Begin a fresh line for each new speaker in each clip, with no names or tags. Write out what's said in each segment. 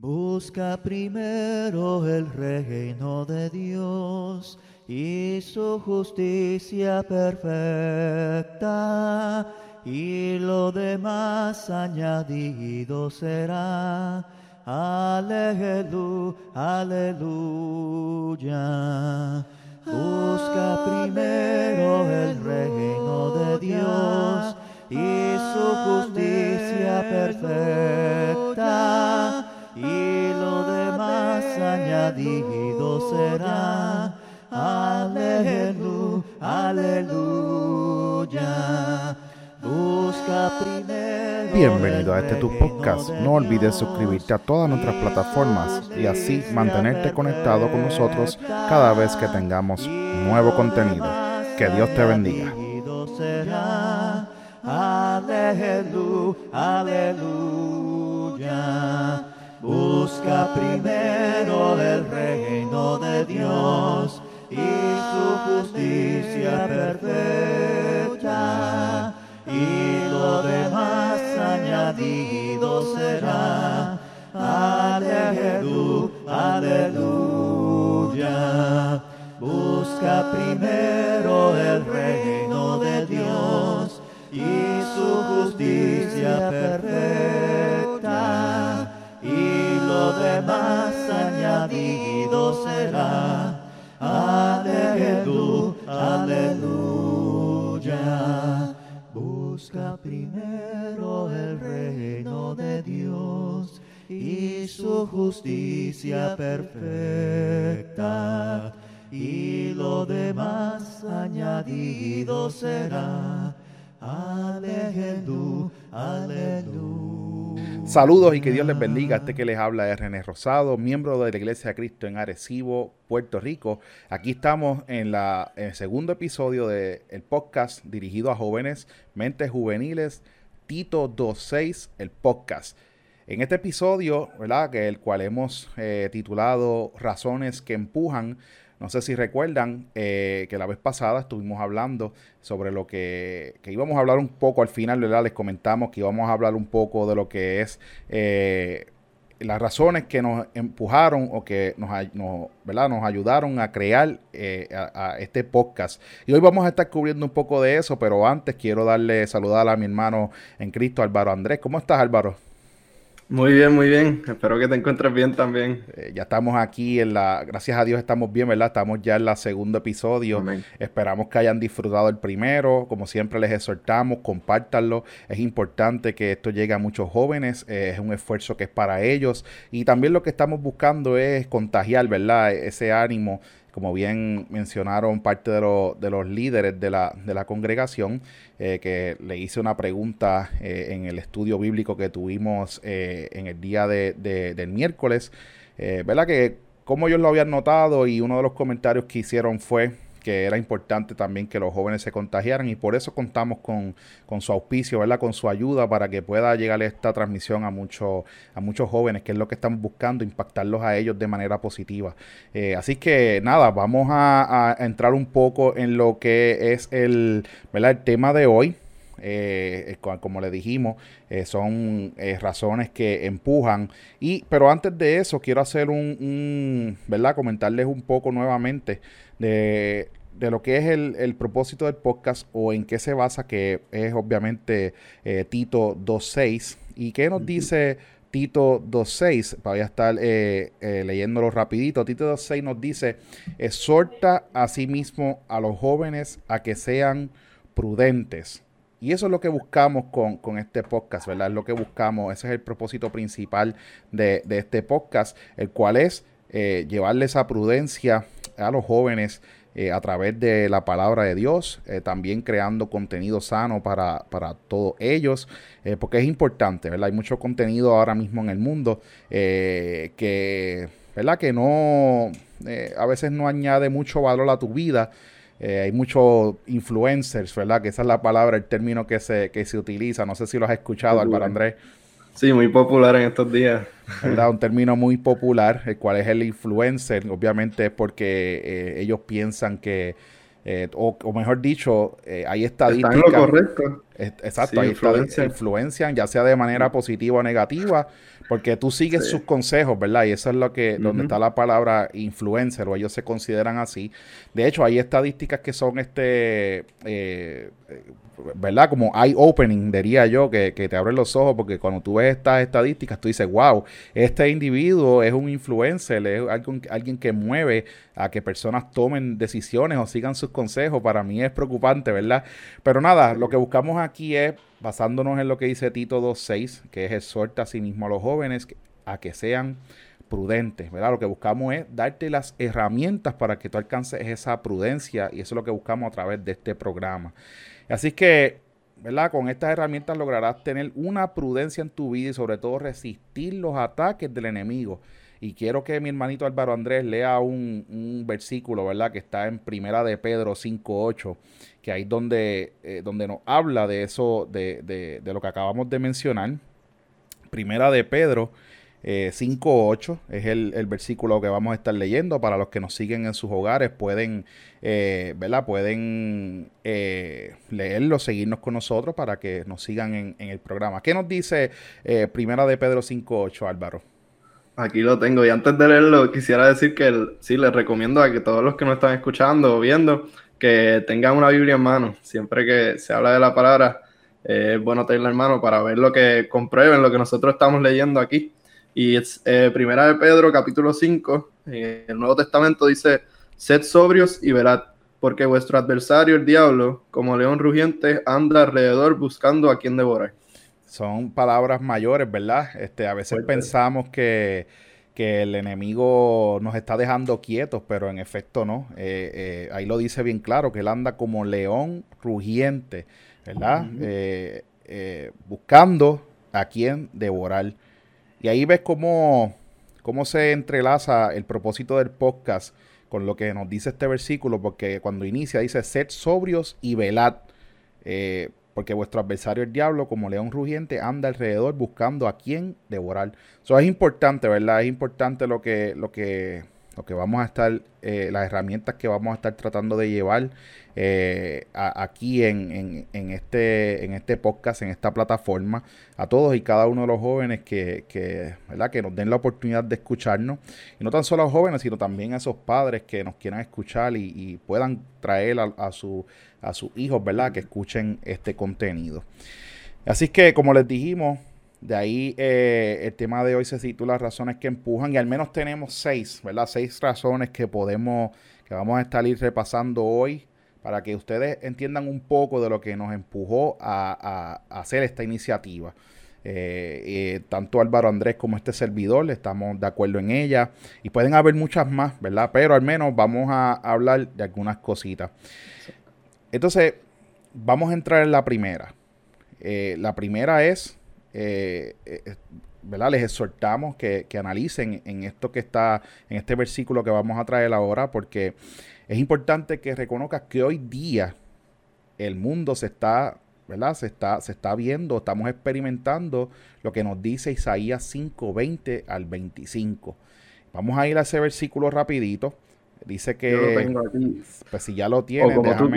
Busca primero el reino de Dios y su justicia perfecta, y lo demás añadido será. Aleluya, aleluya. Busca primero el reino de Dios y su justicia perfecta, y lo demás añadido será. Aleluya, aleluya. Busca primero.
Bienvenido a este tu podcast. No olvides suscribirte a todas nuestras plataformas y así mantenerte conectado con nosotros cada vez que tengamos nuevo contenido. Que Dios te bendiga.
Aleluya, aleluya. Busca primero el reino de Dios y su justicia perfecta, y lo demás añadido será. Aleluya, aleluya. Busca primero el reino de Dios y su justicia perfecta, demás añadido será. Aleluya, aleluya. Busca primero el reino de Dios y su justicia perfecta, y lo demás añadido será. Aleluya, aleluya.
Saludos y que Dios les bendiga. Este que les habla es René Rosado, miembro de la Iglesia de Cristo en Arecibo, Puerto Rico. Aquí estamos en, la, en el segundo episodio del podcast dirigido a jóvenes, mentes juveniles, Tito 26, el podcast. En este episodio, ¿verdad? Que el cual hemos eh, titulado Razones que empujan, no sé si recuerdan eh, que la vez pasada estuvimos hablando sobre lo que, que, íbamos a hablar un poco al final, ¿verdad? Les comentamos que íbamos a hablar un poco de lo que es eh, las razones que nos empujaron o que nos, nos, ¿verdad? nos ayudaron a crear eh, a, a, este podcast. Y hoy vamos a estar cubriendo un poco de eso, pero antes quiero darle saludar a mi hermano en Cristo, Álvaro Andrés. ¿Cómo estás, Álvaro?
Muy bien, muy bien. Espero que te encuentres bien también.
Eh, ya estamos aquí en la, gracias a Dios estamos bien, ¿verdad? Estamos ya en la segundo episodio.
Amén.
Esperamos que hayan disfrutado el primero. Como siempre les exhortamos, compártanlo. Es importante que esto llegue a muchos jóvenes. Eh, es un esfuerzo que es para ellos. Y también lo que estamos buscando es contagiar, ¿verdad? Ese ánimo como bien mencionaron parte de, lo, de los líderes de la, congregación, eh, que le hice una pregunta eh, en el estudio bíblico que tuvimos eh, en el día de, del miércoles, ¿verdad? Que como ellos lo habían notado y uno de los comentarios que hicieron fue que era importante también que los jóvenes se contagiaran y por eso contamos con, con su auspicio, ¿verdad? Con su ayuda para que pueda llegar esta transmisión a, mucho, a muchos jóvenes, que es lo que estamos buscando, impactarlos a ellos de manera positiva. Eh, así que nada, vamos a, entrar un poco en lo que es el, ¿verdad? el tema de hoy. Eh, como le dijimos, eh, son eh, razones que empujan. Y, pero antes de eso, quiero hacer un, un, ¿verdad? Comentarles un poco nuevamente de, de lo que es el, el, propósito del podcast o en qué se basa, que es obviamente eh, Tito 2.6. ¿Y qué nos dice Tito 2.6? Voy a estar eh, eh, leyéndolo rapidito. Tito 2.6 nos dice, exhorta a sí mismo a los jóvenes a que sean prudentes. Y eso es lo que buscamos con, con, este podcast, ¿verdad? Es lo que buscamos, ese es el propósito principal de, de este podcast, el cual es eh, llevarle esa prudencia a los jóvenes eh, a través de la palabra de Dios, eh, también creando contenido sano para, para todos ellos, eh, porque es importante, ¿verdad? Hay mucho contenido ahora mismo en el mundo que, ¿verdad? Que no, a veces no añade mucho valor a tu vida. hay muchos influencers, ¿verdad? Que esa es la palabra, el término que se, que se utiliza. No sé si lo has escuchado, Álvaro Andrés.
Sí, muy popular en estos días.
¿verdad? Un término muy popular, el cual es el influencer. Obviamente es porque eh, ellos piensan que, eh, o, o, mejor dicho, eh, hay estadísticas.
Están lo correcto.
Exacto, ahí influencian, ya sea de manera positiva o negativa, porque tú sigues sus consejos, ¿verdad? Y eso es lo que, donde está la palabra influencer, o ellos se consideran así. De hecho, hay estadísticas que son este ¿verdad? Como eye-opening, diría yo, que, te abren los ojos, porque cuando tú ves estas estadísticas, tú dices, wow, este individuo es un influencer, es alguien, alguien que mueve a que personas tomen decisiones o sigan sus consejos. Para mí es preocupante, ¿verdad? Pero nada, lo que buscamos aquí es, basándonos en lo que dice Tito 2.6, que es exhorta a sí mismo a los jóvenes a que sean prudentes, ¿verdad? Lo que buscamos es darte las herramientas para que tú alcances esa prudencia y eso es lo que buscamos a través de este programa. Así que, ¿verdad? Con estas herramientas lograrás tener una prudencia en tu vida y sobre todo resistir los ataques del enemigo. Y quiero que mi hermanito Álvaro Andrés lea un, versículo, ¿verdad? Que está en Primera de Pedro 5.8, que ahí donde, eh, donde nos habla de eso, de, de lo que acabamos de mencionar. Primera de Pedro eh, 5.8 es el, el, versículo que vamos a estar leyendo. Para los que nos siguen en sus hogares, pueden, eh, ¿verdad? Pueden eh, leerlo, seguirnos con nosotros para que nos sigan en, el programa. ¿Qué nos dice eh, Primera de Pedro 5.8, Álvaro?
Aquí lo tengo. Y antes de leerlo, quisiera decir que sí, les recomiendo a que todos los que nos están escuchando o viendo, que tengan una Biblia en mano. Siempre que se habla de la palabra, es bueno tenerla en mano para ver lo que comprueben, lo que nosotros estamos leyendo aquí. Y es eh, Primera de Pedro, capítulo 5, en el Nuevo Testamento dice, sed sobrios y verad, porque vuestro adversario, el diablo, como león rugiente, anda alrededor buscando a quien devorar.
Son palabras mayores, ¿verdad? Este, a veces pensamos que, que, el enemigo nos está dejando quietos, pero en efecto no. Eh, eh, ahí lo dice bien claro, que él anda como león rugiente, ¿verdad? buscando a quien devorar. Y ahí ves cómo, cómo se entrelaza el propósito del podcast con lo que nos dice este versículo, porque cuando inicia dice, sed sobrios y velad, eh, porque vuestro adversario el diablo, como león rugiente, anda alrededor buscando a quien devorar. Eso es importante, ¿verdad? Es importante lo que, lo que lo que vamos a estar, eh, las herramientas que vamos a estar tratando de llevar eh, aquí en, este, en este podcast, en esta plataforma, a todos y cada uno de los jóvenes que, ¿verdad? que nos den la oportunidad de escucharnos. Y no tan solo a los jóvenes, sino también a esos padres que nos quieran escuchar y, puedan traer a, a sus hijos, ¿verdad? Que escuchen este contenido. Así que, como les dijimos, de ahí eh, el tema de hoy se titula razones que empujan y al menos tenemos seis, ¿verdad? Seis razones que podemos, que vamos a estar ir repasando hoy para que ustedes entiendan un poco de lo que nos empujó a, hacer esta iniciativa. Eh, eh, tanto Álvaro Andrés como este servidor estamos de acuerdo en ella y pueden haber muchas más, ¿verdad? Pero al menos vamos a hablar de algunas cositas. Entonces, vamos a entrar en la primera. la primera es eh, eh. Les exhortamos que, analicen en esto que está, en este versículo que vamos a traer ahora, porque es importante que reconozcas que hoy día el mundo se está, ¿verdad? Se está, se está viendo, estamos experimentando lo que nos dice Isaías 5, 20 al 25. Vamos a ir a ese versículo rapidito. Dice que. Yo lo tengo aquí. Pues si ya lo tienes. O como tú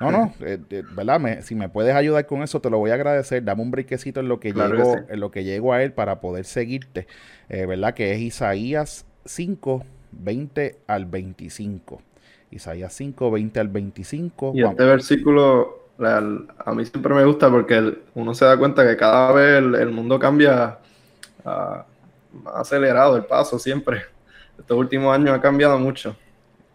No, no, eh, eh, ¿verdad? si me puedes ayudar con eso, te lo voy a agradecer. Dame un briquecito en lo que, llego, en lo que llego a él para poder seguirte. Eh, ¿Verdad? Que es Isaías 5, 20 al 25. Isaías 5, 20 al 25.
Y este versículo a mí siempre me gusta porque uno se da cuenta que cada vez el, mundo cambia uh, acelerado el paso siempre estos últimos años ha cambiado mucho.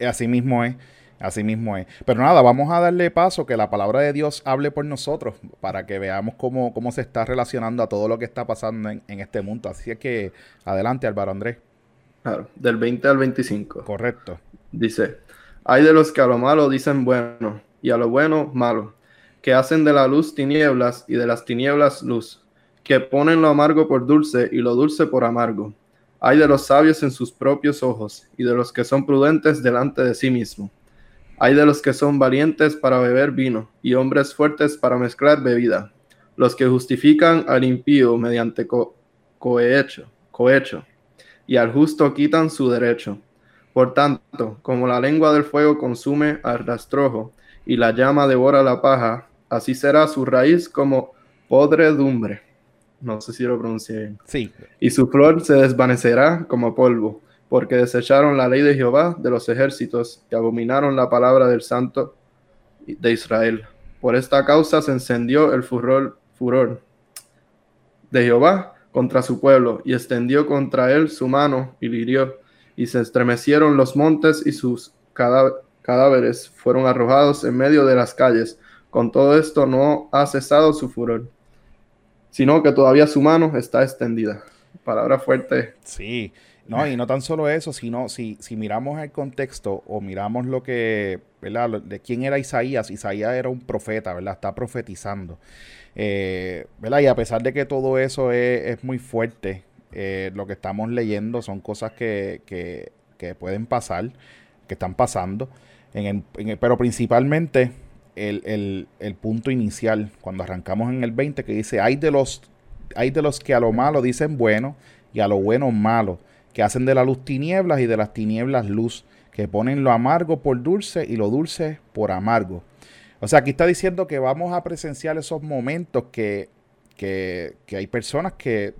Así mismo es. Así mismo es. Pero nada, vamos a darle paso que la palabra de Dios hable por nosotros para que veamos cómo, cómo se está relacionando a todo lo que está pasando en, este mundo. Así es que adelante, Álvaro Andrés.
Claro, del 20 al 25.
Correcto.
Dice, hay de los que a lo malo dicen bueno y a lo bueno malo, que hacen de la luz tinieblas y de las tinieblas luz, que ponen lo amargo por dulce y lo dulce por amargo hay de los sabios en sus propios ojos, y de los que son prudentes delante de sí mismo. Hay de los que son valientes para beber vino, y hombres fuertes para mezclar bebida. Los que justifican al impío mediante cohecho, cohecho, y al justo quitan su derecho. Por tanto, como la lengua del fuego consume al rastrojo, y la llama devora la paja, así será su raíz como podredumbre. No sé si lo pronuncié bien.
Sí.
Y su flor se desvanecerá como polvo, porque desecharon la ley de Jehová de los ejércitos y abominaron la palabra del santo de Israel. Por esta causa se encendió el furor, furor de Jehová contra su pueblo y extendió contra él su mano y hirió. Y se estremecieron los montes y sus cadáveres fueron arrojados en medio de las calles. Con todo esto no ha cesado su furor, sino que todavía su mano está extendida. Palabra fuerte.
Sí, no, y no tan solo eso, sino si, si miramos el contexto o miramos lo que, ¿verdad? De quién era Isaías, Isaías era un profeta, ¿verdad? Está profetizando. Eh, ¿verdad? Y a pesar de que todo eso es, muy fuerte, eh, lo que estamos leyendo son cosas que, que, que pueden pasar, que están pasando, en pero principalmente el, el, el, punto inicial, cuando arrancamos en el 20, que dice, hay de los, hay de los que a lo malo dicen bueno y a lo bueno malo que hacen de la luz tinieblas y de las tinieblas luz, que ponen lo amargo por dulce y lo dulce por amargo. O sea, aquí está diciendo que vamos a presenciar esos momentos que, que, que hay personas que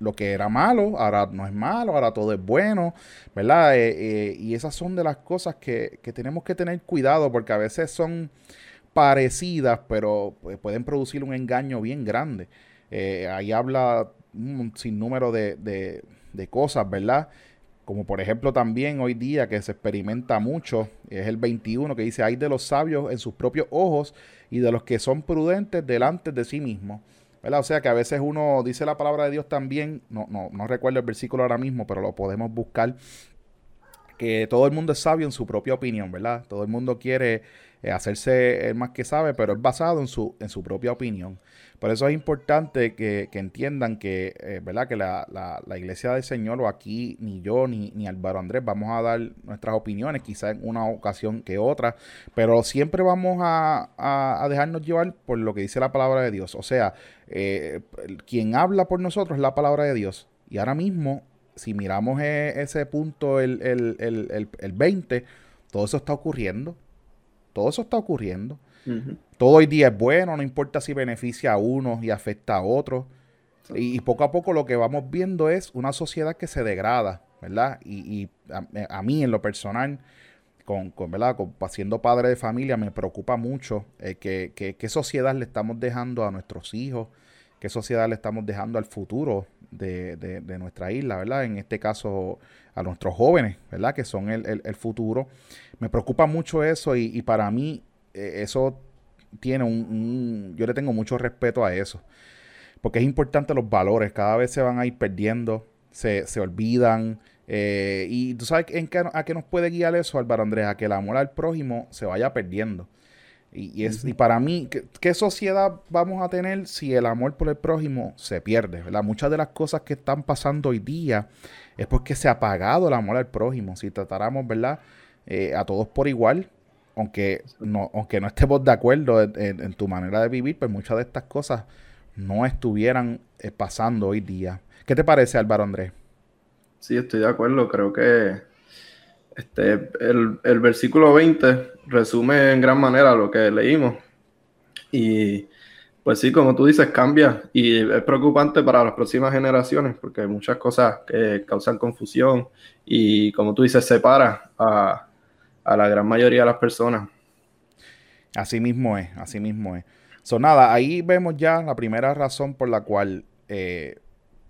lo que era malo, ahora no es malo, ahora todo es bueno, ¿verdad? Eh, eh, y esas son de las cosas que, que, tenemos que tener cuidado porque a veces son parecidas, pero pues, pueden producir un engaño bien grande. Eh, ahí habla un sinnúmero de, de cosas, ¿verdad? Como por ejemplo también hoy día que se experimenta mucho, es el 21 que dice, hay de los sabios en sus propios ojos y de los que son prudentes delante de sí mismos. ¿verdad? O sea que a veces uno dice la palabra de Dios también, no, no, no recuerdo el versículo ahora mismo, pero lo podemos buscar, que todo el mundo es sabio en su propia opinión, ¿verdad? Todo el mundo quiere eh, hacerse el más que sabe, pero es basado en su, en su propia opinión. Por eso es importante que, entiendan que, eh, ¿verdad? que la, la, iglesia del Señor, o aquí ni yo ni, ni Álvaro Andrés, vamos a dar nuestras opiniones, quizá en una ocasión que otra, pero siempre vamos a, dejarnos llevar por lo que dice la palabra de Dios. O sea, eh, quien habla por nosotros es la palabra de Dios. Y ahora mismo, si miramos e, ese punto, el, el, el, el 20, todo eso está ocurriendo. Todo eso está ocurriendo. Todo hoy día es bueno, no importa si beneficia a unos y afecta a otros. Y, poco a poco lo que vamos viendo es una sociedad que se degrada, ¿verdad? Y, a, mí en lo personal, con, con, ¿verdad? siendo padre de familia, me preocupa mucho eh, que, qué sociedad le estamos dejando a nuestros hijos, qué sociedad le estamos dejando al futuro de, de, nuestra isla, ¿verdad? En este caso a nuestros jóvenes, ¿verdad? Que son el, el, futuro. Me preocupa mucho eso y, y para mí eh, eso tiene un, Yo le tengo mucho respeto a eso. Porque es importante los valores. Cada vez se van a ir perdiendo, se, se olvidan. Eh, y tú sabes en qué, a qué nos puede guiar eso, Álvaro Andrés, a que el amor al prójimo se vaya perdiendo. Y, es, y para mí, ¿qué, sociedad vamos a tener si el amor por el prójimo se pierde? ¿verdad? Muchas de las cosas que están pasando hoy día es porque se ha apagado el amor al prójimo. Si tratáramos, ¿verdad? Eh, a todos por igual, aunque no, aunque no estemos de acuerdo en, tu manera de vivir, pues muchas de estas cosas no estuvieran eh, pasando hoy día. ¿Qué te parece, Álvaro Andrés?
Sí, estoy de acuerdo. Creo que este, el, versículo 20 resume en gran manera lo que leímos. Y pues sí, como tú dices, cambia y es preocupante para las próximas generaciones porque hay muchas cosas que causan confusión y como tú dices, separa a, a la gran mayoría de las personas.
Así mismo es, así mismo es. So, nada, ahí vemos ya la primera razón por la cual eh,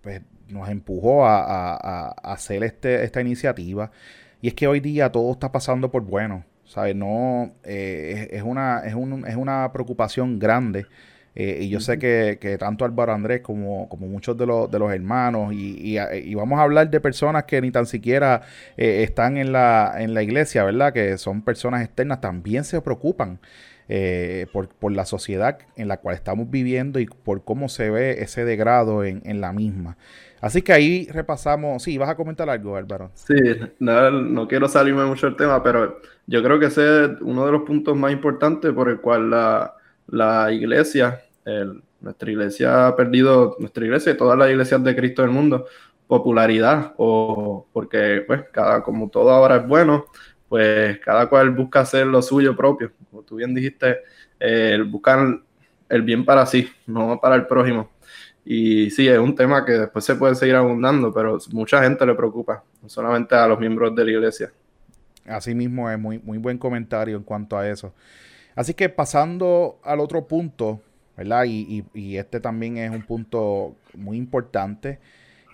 pues, nos empujó a, hacer este, esta iniciativa. Y es que hoy día todo está pasando por bueno. ¿Sabes? No, eh, es, una, es, un, es una preocupación grande eh, y yo sé que, tanto Álvaro Andrés como, como muchos de, los, de los hermanos, y, y, vamos a hablar de personas que ni tan siquiera eh, están en la, en la iglesia, ¿verdad? Que son personas externas, también se preocupan. Por, por, la sociedad en la cual estamos viviendo y por cómo se ve ese degrado en, en, la misma. Así que ahí repasamos. Sí, vas a comentar algo, Álvaro.
Sí, no, quiero salirme mucho del tema, pero yo creo que ese es uno de los puntos más importantes por el cual la, iglesia nuestra iglesia ha perdido, nuestra iglesia y todas las iglesias de Cristo del mundo, popularidad, o porque pues cada, como todo ahora es bueno, pues cada cual busca hacer lo suyo propio. Como tú bien dijiste, buscar el bien para sí, no para el prójimo. Y sí, es un tema que después se puede seguir abundando, pero mucha gente le preocupa, no solamente a los miembros de la iglesia.
Así mismo es muy, muy buen comentario en cuanto a eso. Así que pasando al otro punto, ¿verdad? Y, este también es un punto muy importante.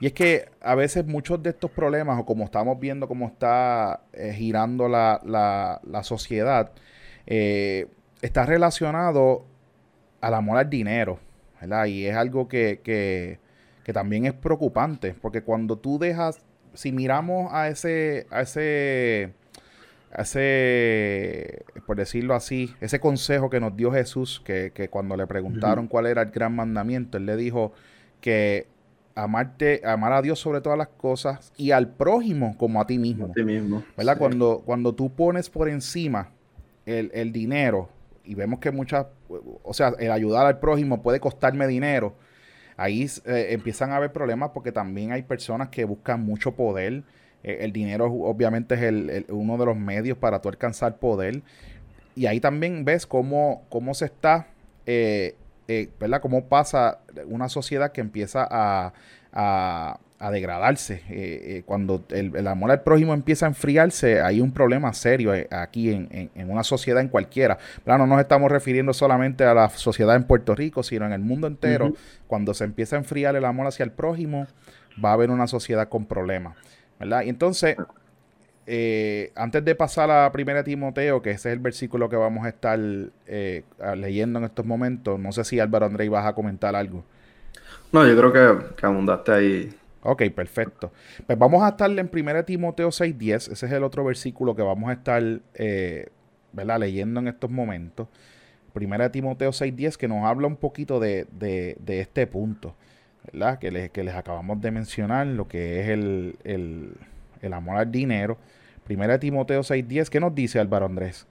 Y es que a veces muchos de estos problemas, o como estamos viendo cómo está eh, girando la, la, sociedad, eh, está relacionado al amor al dinero, ¿verdad? Y es algo que, que, que, también es preocupante, porque cuando tú dejas, si miramos a ese, a ese ese, por decirlo así, ese consejo que nos dio Jesús, que, cuando le preguntaron cuál era el gran mandamiento, él le dijo que amarte, amar a Dios sobre todas las cosas y al prójimo como a ti mismo.
ti mismo.
¿Verdad? Cuando, cuando tú pones por encima el, dinero y vemos que muchas, o sea, el ayudar al prójimo puede costarme dinero, ahí eh, empiezan a haber problemas porque también hay personas que buscan mucho poder eh, el dinero obviamente es el, uno de los medios para tú alcanzar poder. Y ahí también ves cómo, cómo se está, eh, ¿verdad? Cómo pasa una sociedad que empieza a, degradarse. cuando el, amor al prójimo empieza a enfriarse, hay un problema serio aquí en, una sociedad en cualquiera. No nos estamos refiriendo solamente a la sociedad en Puerto Rico, sino en el mundo entero. Cuando se empieza a enfriar el amor hacia el prójimo, va a haber una sociedad con problemas. Y entonces, eh, antes de pasar a primera Timoteo, que ese es el versículo que vamos a estar eh, leyendo en estos momentos, no sé si Álvaro André vas a comentar algo.
No, yo creo que, que abundaste ahí.
Ok, perfecto. Pues vamos a estar en primera Timoteo 6.10, ese es el otro versículo que vamos a estar eh, leyendo en estos momentos. Primera Timoteo 6.10 que nos habla un poquito de, de, este punto. ¿verdad? Que les, que les acabamos de mencionar, lo que es el, el, amor al dinero. Primera Timoteo 6.10, ¿qué nos dice Álvaro Andrés?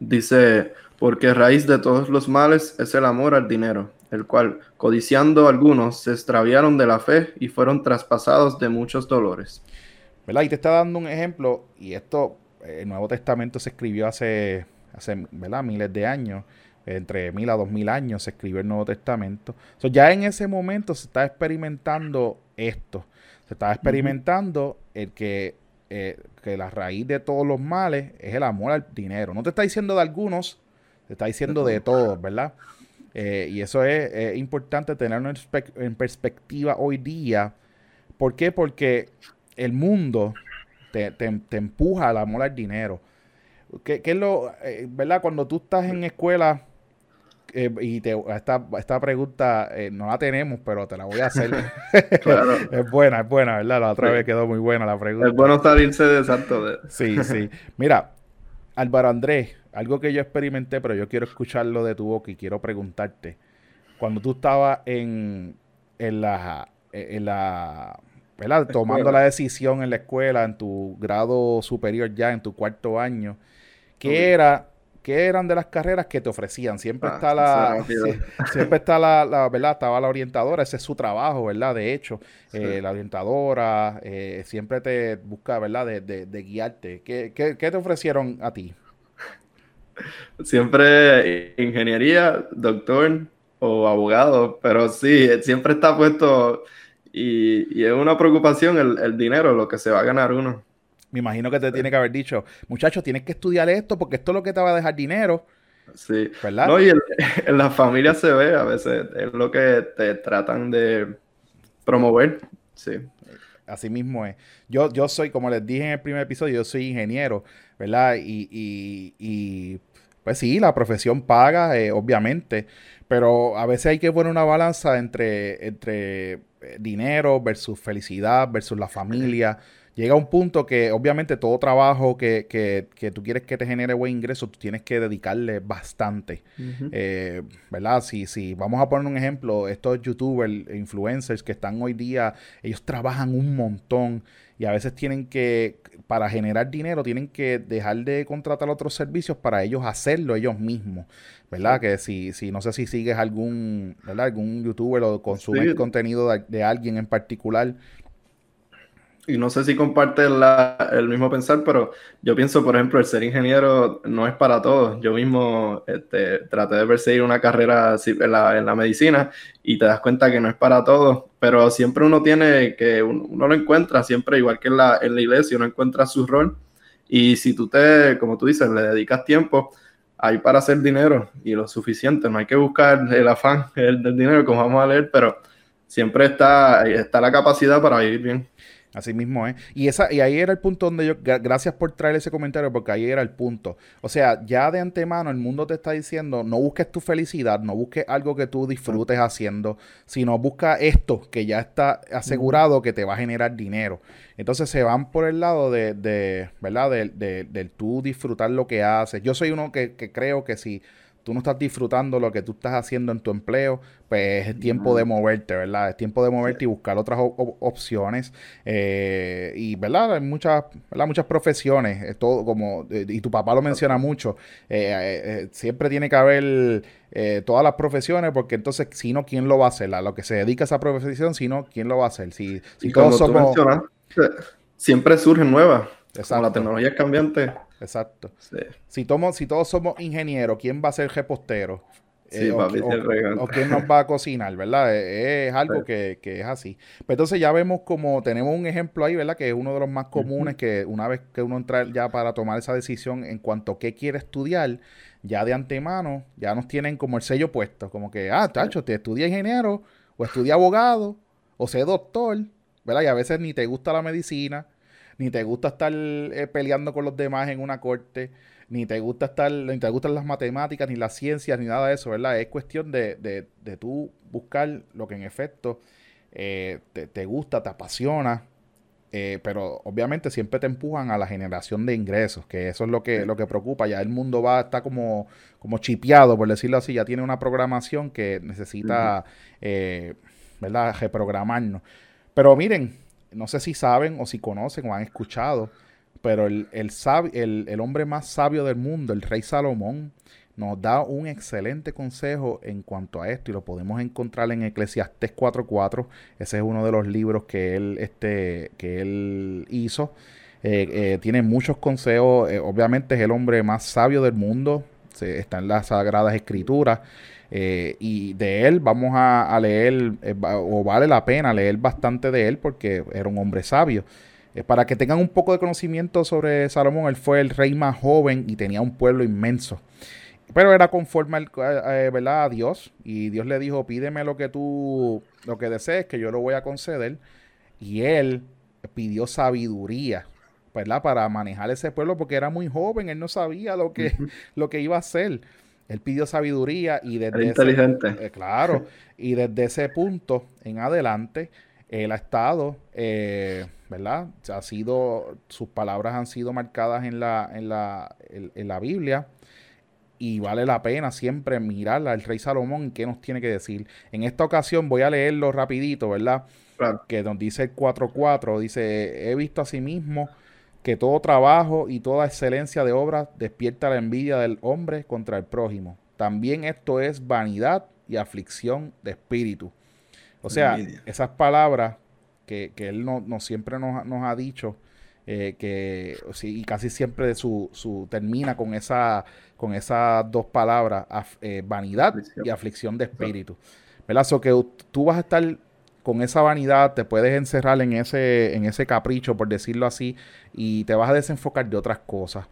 Dice, porque raíz de todos los males es el amor al dinero, el cual, codiciando algunos, se extraviaron de la fe y fueron traspasados de muchos dolores.
¿Verdad? Y te está dando un ejemplo, y esto, el Nuevo Testamento se escribió hace, hace ¿verdad? miles de años, entre mil a dos mil años se escribió el Nuevo Testamento. ya en ese momento se está experimentando esto. Se está experimentando el que, eh, que la raíz de todos los males es el amor al dinero. No te está diciendo de algunos, te está diciendo de todos, ¿verdad? Eh, y eso es, importante tenerlo en, perspectiva hoy día. ¿Por qué? Porque el mundo te, te, empuja al amor al dinero. ¿Qué, es lo, eh, verdad? Cuando tú estás en escuela eh, y te, esta, esta pregunta eh, no la tenemos, pero te la voy a hacer. es buena, es buena, ¿verdad? La otra vez quedó muy buena la pregunta.
Es bueno salirse de santo. De...
Sí, sí. Mira, Álvaro Andrés, algo que yo experimenté, pero yo quiero escucharlo de tu boca y quiero preguntarte. Cuando tú estabas en, en la, en la ¿verdad? tomando la decisión en la escuela, en tu grado superior ya, en tu cuarto año, ¿qué era ¿Qué eran de las carreras que te ofrecían? Siempre ah, está la, siempre está la, ¿verdad? Estaba la orientadora, ese es su trabajo, ¿verdad? De hecho, eh, la orientadora eh, siempre te busca, ¿verdad? De, de, guiarte. ¿Qué, ¿Qué, te ofrecieron a ti?
Siempre ingeniería, doctor o abogado, pero sí, siempre está puesto y, y es una preocupación el, el dinero, lo que se va a ganar uno.
Me imagino que te tiene que haber dicho, muchachos, tienes que estudiar esto porque esto es lo que te va a dejar dinero.
Sí. ¿Verdad? No, y en, la familia se ve a veces, es lo que te tratan de promover. Sí.
Así mismo es. Yo, yo soy, como les dije en el primer episodio, yo soy ingeniero, ¿verdad? Y, y, y pues sí, la profesión paga, eh, obviamente, pero a veces hay que poner una balanza entre, entre eh, dinero versus felicidad versus la familia llega un punto que obviamente todo trabajo que, que, que, tú quieres que te genere buen ingreso, tú tienes que dedicarle bastante. Eh, ¿Verdad? Si, si vamos a poner un ejemplo, estos youtubers, influencers que están hoy día, ellos trabajan un montón y a veces tienen que, para generar dinero, tienen que dejar de contratar otros servicios para ellos hacerlo ellos mismos. ¿Verdad? Que si, si no sé si sigues algún, ¿verdad? algún youtuber o consumes contenido de, de alguien en particular
y no sé si comparte el mismo pensar, pero yo pienso, por ejemplo, el ser ingeniero no es para todos. Yo mismo este, traté de perseguir una carrera en la, en la, medicina y te das cuenta que no es para todos, pero siempre uno tiene que, uno, lo encuentra, siempre igual que en la, en la iglesia, uno encuentra su rol y si tú te, como tú dices, le dedicas tiempo, hay para hacer dinero y lo suficiente, no hay que buscar el afán del dinero, como vamos a leer, pero siempre está, está la capacidad para vivir bien.
Así mismo es. Y, esa, y ahí era el punto donde yo, gracias por traer ese comentario, porque ahí era el punto. O sea, ya de antemano el mundo te está diciendo, no busques tu felicidad, no busques algo que tú disfrutes haciendo, sino busca esto que ya está asegurado que te va a generar dinero. Entonces se van por el lado de, de ¿verdad? Del de, de, tú disfrutar lo que haces. Yo soy uno que, que creo que si tú no estás disfrutando lo que tú estás haciendo en tu empleo, pues es tiempo de moverte, ¿verdad? Es tiempo de moverte y buscar otras opciones. Eh, y, ¿verdad? Hay muchas, muchas profesiones, todo como, y tu papá lo menciona mucho, eh, eh, siempre tiene que haber todas las profesiones, porque entonces, si no, ¿quién lo va a hacer? A lo que se dedica a esa profesión, si no, ¿quién lo va a hacer? Si, si
todos somos... siempre surgen nuevas. Como la tecnología es cambiante.
Exacto. Si, si todos somos ingenieros, ¿quién va a ser repostero?
Sí, eh,
o, quién nos va a cocinar, ¿verdad? Eh, es, algo que, es así. Pero entonces ya vemos como tenemos un ejemplo ahí, ¿verdad? Que es uno de los más comunes que una vez que uno entra ya para tomar esa decisión en cuanto a qué quiere estudiar, ya de antemano, ya nos tienen como el sello puesto, como que, ah, tacho, te estudia ingeniero, o estudia abogado, o sé doctor, ¿verdad? Y a veces ni te gusta la medicina, ni te gusta estar eh, peleando con los demás en una corte, ni te gusta estar, ni te gustan las matemáticas, ni las ciencias, ni nada de eso, ¿verdad? Es cuestión de, de, de tú buscar lo que en efecto eh, te, gusta, te apasiona, eh, pero obviamente siempre te empujan a la generación de ingresos, que eso es lo que, lo que preocupa. Ya el mundo va, está como, como chipeado, por decirlo así, ya tiene una programación que necesita, ¿verdad?, reprogramarnos. Pero miren, no sé si saben o si conocen o han escuchado, pero el, el, el, hombre más sabio del mundo, el rey Salomón, nos da un excelente consejo en cuanto a esto y lo podemos encontrar en Eclesiastes 4.4. Ese es uno de los libros que él, este, que él hizo. Eh, eh, tiene muchos consejos. Eh, obviamente es el hombre más sabio del mundo. Está en las Sagradas Escrituras. Eh, y de él vamos a, leer, eh, o vale la pena leer bastante de él porque era un hombre sabio. Eh, para que tengan un poco de conocimiento sobre Salomón, él fue el rey más joven y tenía un pueblo inmenso. Pero era conforme al, ¿verdad? a Dios. Y Dios le dijo, pídeme lo que tú, lo que desees, que yo lo voy a conceder. Y él pidió sabiduría. ¿verdad? Para manejar ese pueblo porque era muy joven, él no sabía lo que, lo que iba a hacer. Él pidió sabiduría y desde
inteligente.
Ese, eh, claro, y desde ese punto en adelante, él ha estado, eh, ¿verdad? Ha sido, sus palabras han sido marcadas en la, en la, en, la Biblia y vale la pena siempre mirarla al rey Salomón y qué nos tiene que decir. En esta ocasión voy a leerlo rapidito, ¿verdad? Que nos dice el 4.4, dice, he visto a sí mismo que todo trabajo y toda excelencia de obra despierta la envidia del hombre contra el prójimo. También esto es vanidad y aflicción de espíritu. O sea, esas palabras que, él no, siempre nos, ha dicho, eh, que y casi siempre su, su, termina con, esa, con esas dos palabras, eh, vanidad y aflicción de espíritu. ¿Verdad? So que tú vas a estar con esa vanidad te puedes encerrar en ese, en ese capricho, por decirlo así, y te vas a desenfocar de otras cosas.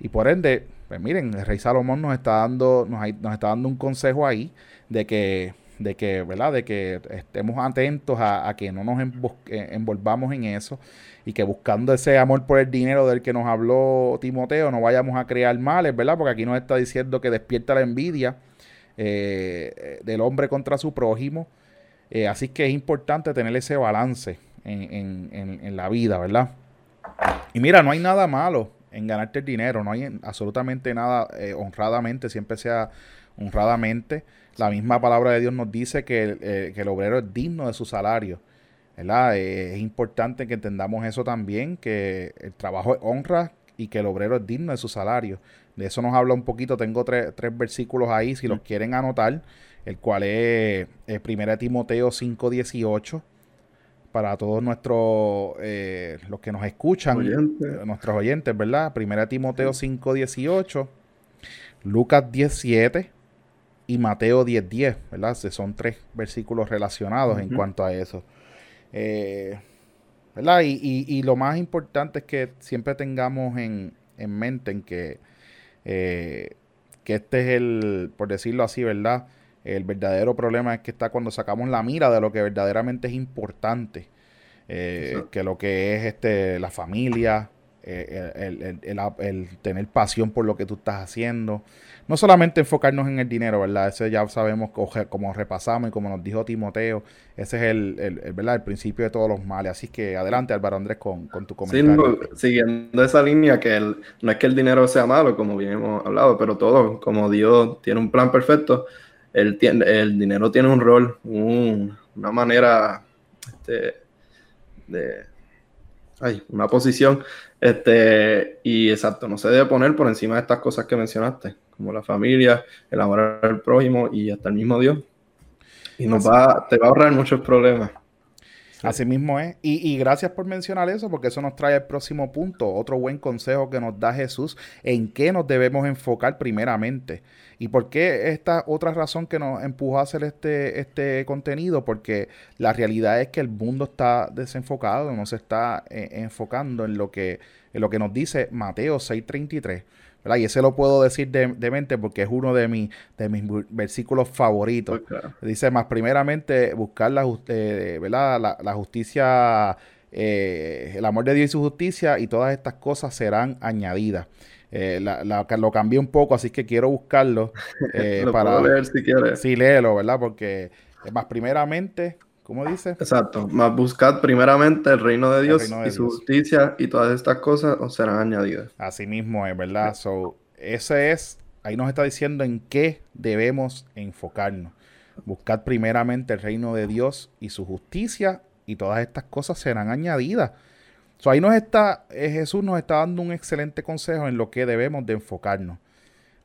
Y por ende, pues miren, el rey Salomón nos está dando, nos, nos está dando un consejo ahí de que, de que, ¿verdad? De que estemos atentos a, que no nos eh, envolvamos en eso y que buscando ese amor por el dinero del que nos habló Timoteo, no vayamos a crear males, ¿verdad? Porque aquí nos está diciendo que despierta la envidia eh, del hombre contra su prójimo eh, así que es importante tener ese balance en, la vida, ¿verdad? Y mira, no hay nada malo en ganarte el dinero, no hay absolutamente nada eh, honradamente, siempre sea honradamente. La misma palabra de Dios nos dice que, eh, el obrero es digno de su salario. ¿verdad? es importante que entendamos eso también, que el trabajo es honra y que el obrero es digno de su salario. De eso nos habla un poquito, tengo tres, tres versículos ahí, si los quieren anotar el cual es 1 eh, Timoteo 5:18, para todos nuestros, eh, los que nos escuchan, nuestros oyentes, ¿verdad? Primera Timoteo 5.18, Lucas 17 y Mateo 10.10, ¿verdad? Son tres versículos relacionados en cuanto a eso. Eh, ¿Verdad? Y, lo más importante es que siempre tengamos en, mente en que, eh, que este es el, por decirlo así, ¿verdad? El verdadero problema es que está cuando sacamos la mira de lo que verdaderamente es importante, eh, que lo que es este, la familia, eh, el, tener pasión por lo que tú estás haciendo. No solamente enfocarnos en el dinero, ¿verdad? Ese ya sabemos como repasamos y como nos dijo Timoteo, ese es el, ¿verdad? el principio de todos los males. Así que adelante Álvaro Andrés con, tu comentario.
siguiendo esa línea, que no es que el dinero sea malo, como bien hemos hablado, pero todo, como Dios tiene un plan perfecto, el, el dinero tiene un rol, una manera este, de... Ay, una posición, este, y exacto, no se debe poner por encima de estas cosas que mencionaste, como la familia, el amor al prójimo y hasta el mismo Dios. Y nos va, te va a ahorrar muchos problemas.
Así mismo es. Y, gracias por mencionar eso, porque eso nos trae el próximo punto, otro buen consejo que nos da Jesús, en qué nos debemos enfocar primeramente. ¿Y por qué esta otra razón que nos empujó a hacer este, este contenido? Porque la realidad es que el mundo está desenfocado, no se está eh, enfocando en lo, que, en lo que nos dice Mateo 6:33. Y ese lo puedo decir de, mente porque es uno de, mis de mis versículos favoritos. Pues dice más primeramente buscar la, eh, ¿verdad? la, justicia, eh, el amor de Dios y su justicia y todas estas cosas serán añadidas. Eh, la, lo cambié un poco, así que quiero buscarlo.
Eh, para leer si quieres.
Sí, léelo, ¿verdad? Porque más primeramente, ¿cómo dice?
Exacto, más buscad primeramente el reino de Dios y su justicia y todas estas cosas os serán añadidas.
Así mismo es, ¿verdad? So, ese es, ahí nos está diciendo en qué debemos enfocarnos. Buscad primeramente el reino de Dios y su justicia y todas estas cosas serán añadidas. So, ahí nos está, eh, Jesús nos está dando un excelente consejo en lo que debemos de enfocarnos.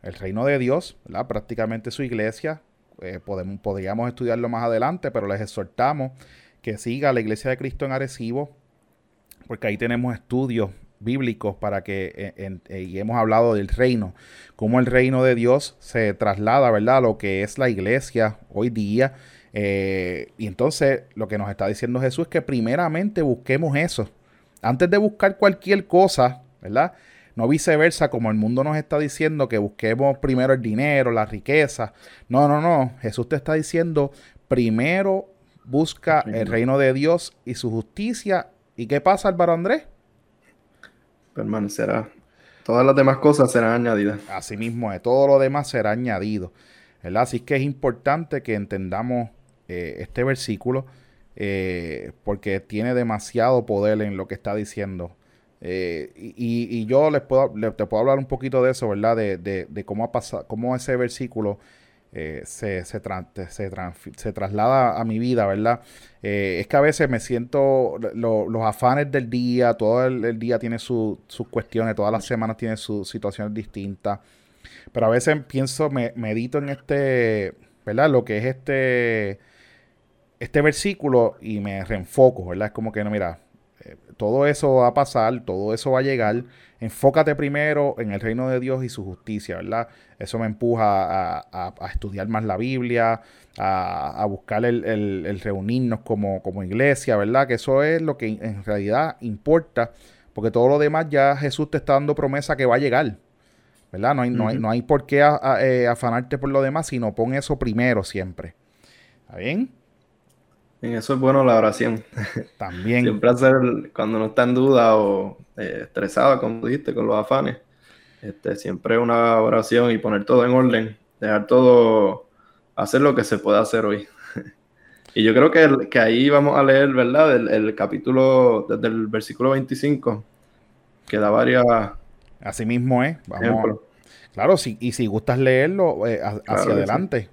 El reino de Dios, ¿verdad? prácticamente su iglesia, eh, podemos, podríamos estudiarlo más adelante, pero les exhortamos que siga la iglesia de Cristo en Arecibo, porque ahí tenemos estudios bíblicos para que eh, y hemos hablado del reino, cómo el reino de Dios se traslada, ¿verdad? A lo que es la iglesia hoy día. y entonces lo que nos está diciendo Jesús es que primeramente busquemos eso, antes de buscar cualquier cosa, ¿verdad? No viceversa, como el mundo nos está diciendo que busquemos primero el dinero, la riqueza. No, no, no. Jesús te está diciendo, primero busca el reino de Dios y su justicia. ¿Y qué pasa, Álvaro Andrés?
Permanecerá. Todas las demás cosas serán añadidas.
Así mismo todo lo demás será añadido. ¿verdad? Así que es importante que entendamos eh, este versículo eh, porque tiene demasiado poder en lo que está diciendo. Eh, y, yo les puedo, te puedo hablar un poquito de eso, ¿verdad? De, cómo, ha pasado, cómo ese versículo eh, se, se, se, traslada a mi vida, ¿verdad? es que a veces me siento, los afanes del día, todo el, día tiene sus cuestiones, todas las semanas tiene sus situaciones distintas, pero a veces pienso, me, medito en este, ¿verdad? Lo que es este este versículo y me reenfoco, ¿verdad? Es como que, no, mira, eh, todo eso va a pasar, todo eso va a llegar. Enfócate primero en el reino de Dios y su justicia, ¿verdad? Eso me empuja a, estudiar más la Biblia, a, buscar el, reunirnos como, como iglesia, ¿verdad? Que eso es lo que en realidad importa, porque todo lo demás ya Jesús te está dando promesa que va a llegar. ¿verdad? No hay, no hay, no hay por qué eh, afanarte por lo demás, sino pon eso primero siempre. ¿Está bien?
En eso es bueno la oración.
También.
Siempre hacer, cuando no está en duda o eh, estresado, como dijiste, con los afanes, este, siempre una oración y poner todo en orden, dejar todo, hacer lo que se pueda hacer hoy. y yo creo que, que, ahí vamos a leer, ¿verdad? El, capítulo, desde el versículo 25, que da varias...
Así mismo es. Vamos, claro, sí, y si gustas leerlo, eh, hacia adelante.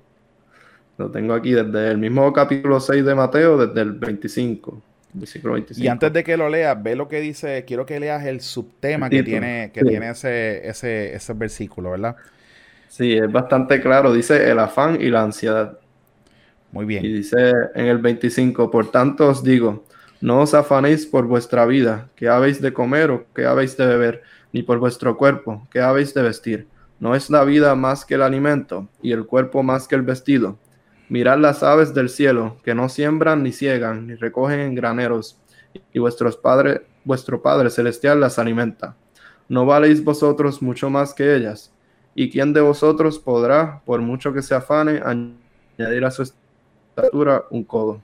Lo tengo aquí desde el mismo capítulo 6 de Mateo, desde el 25. Versículo 25.
Y antes de que lo leas, ve lo que dice, quiero que leas el subtema que tiene, que tiene ese, ese, ese versículo, ¿verdad?
Sí, es bastante claro. Dice el afán y la ansiedad.
Muy bien.
Y dice en el 25, por tanto os digo, No os afanéis por vuestra vida, que habéis de comer o que habéis de beber, ni por vuestro cuerpo, que habéis de vestir. ¿No es la vida más que el alimento, y el cuerpo más que el vestido? Mirad las aves del cielo, que no siembran ni ciegan, ni recogen en graneros, y vuestros padre, vuestro Padre celestial las alimenta. ¿No valéis vosotros mucho más que ellas? ¿Y quién de vosotros podrá, por mucho que se afane, añadir a su estatura un codo?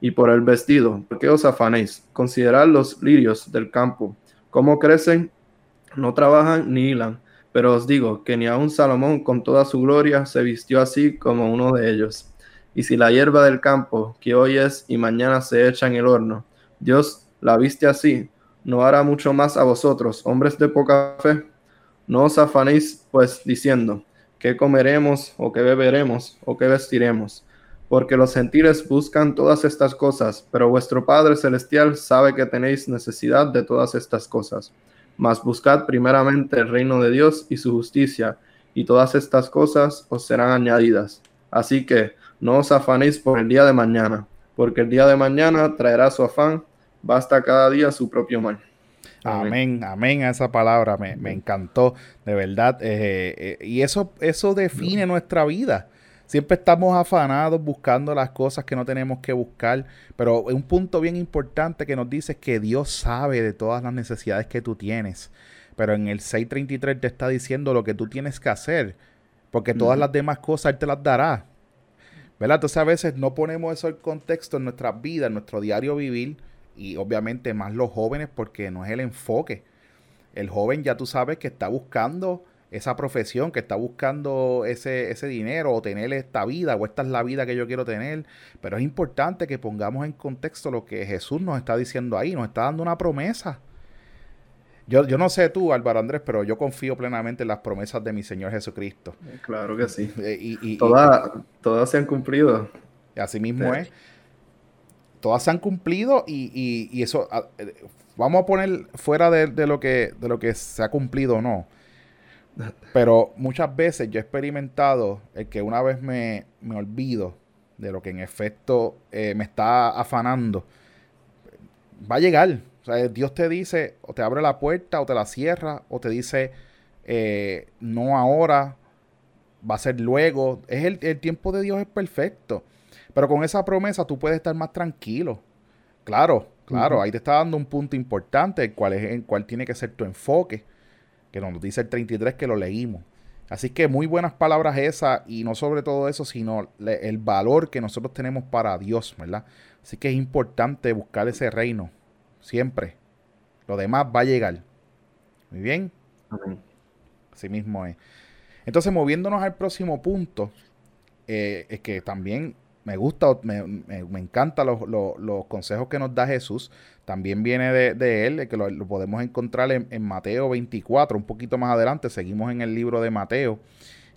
Y por el vestido, ¿por qué os afanéis? Considerad los lirios del campo, cómo crecen, no trabajan ni hilan pero os digo que ni aun Salomón con toda su gloria se vistió así como uno de ellos. Y si la hierba del campo, que hoy es y mañana se echa en el horno, Dios la viste así, ¿no hará mucho más a vosotros, hombres de poca fe? No os afanéis, pues, diciendo, ¿qué comeremos, o qué beberemos, o qué vestiremos? Porque los gentiles buscan todas estas cosas, pero vuestro Padre Celestial sabe que tenéis necesidad de todas estas cosas mas buscad primeramente el reino de Dios y su justicia, y todas estas cosas os serán añadidas. Así que no os afanéis por el día de mañana, porque el día de mañana traerá su afán, basta cada día su propio mal.
Amén, amén a esa palabra, me, encantó, de verdad. Eh, eh, y eso, eso define nuestra vida. Siempre estamos afanados buscando las cosas que no tenemos que buscar, pero un punto bien importante que nos dice es que Dios sabe de todas las necesidades que tú tienes. Pero en el 6.33 te está diciendo lo que tú tienes que hacer, porque todas las demás cosas Él te las dará. ¿Verdad? Entonces a veces no ponemos eso en contexto en nuestras vidas, en nuestro diario vivir, y obviamente más los jóvenes porque no es el enfoque. El joven ya tú sabes que está buscando esa profesión, que está buscando ese, ese dinero o tener esta vida o esta es la vida que yo quiero tener. Pero es importante que pongamos en contexto lo que Jesús nos está diciendo ahí, nos está dando una promesa. Yo, yo no sé tú, Álvaro Andrés, pero yo confío plenamente en las promesas de mi Señor Jesucristo.
Claro que sí. Eh, y, todas, todas se han cumplido.
Así mismo es. Todas se han cumplido y, y eso, ah, eh, vamos a poner fuera de, de, lo que, de lo que se ha cumplido o no pero muchas veces yo he experimentado el que una vez me, olvido de lo que en efecto eh, me está afanando, va a llegar. Sea, Dios te dice, o te abre la puerta, o te la cierra, o te dice, eh, no ahora, va a ser luego. Es el, tiempo de Dios es perfecto. Pero con esa promesa tú puedes estar más tranquilo. Claro, claro, ahí te está dando un punto importante, el cual, es, el cual tiene que ser tu enfoque que nos dice el 33 que lo leímos. Así que muy buenas palabras esas y no sobre todo eso, sino el valor que nosotros tenemos para Dios, ¿verdad? Así que es importante buscar ese reino, siempre. Lo demás va a llegar. Muy bien. Así mismo es. Entonces, moviéndonos al próximo punto, eh, es que también me gusta, me, me, encantan los, consejos que nos da Jesús. También viene de, él, que lo, podemos encontrar en, Mateo 24, un poquito más adelante. Seguimos en el libro de Mateo.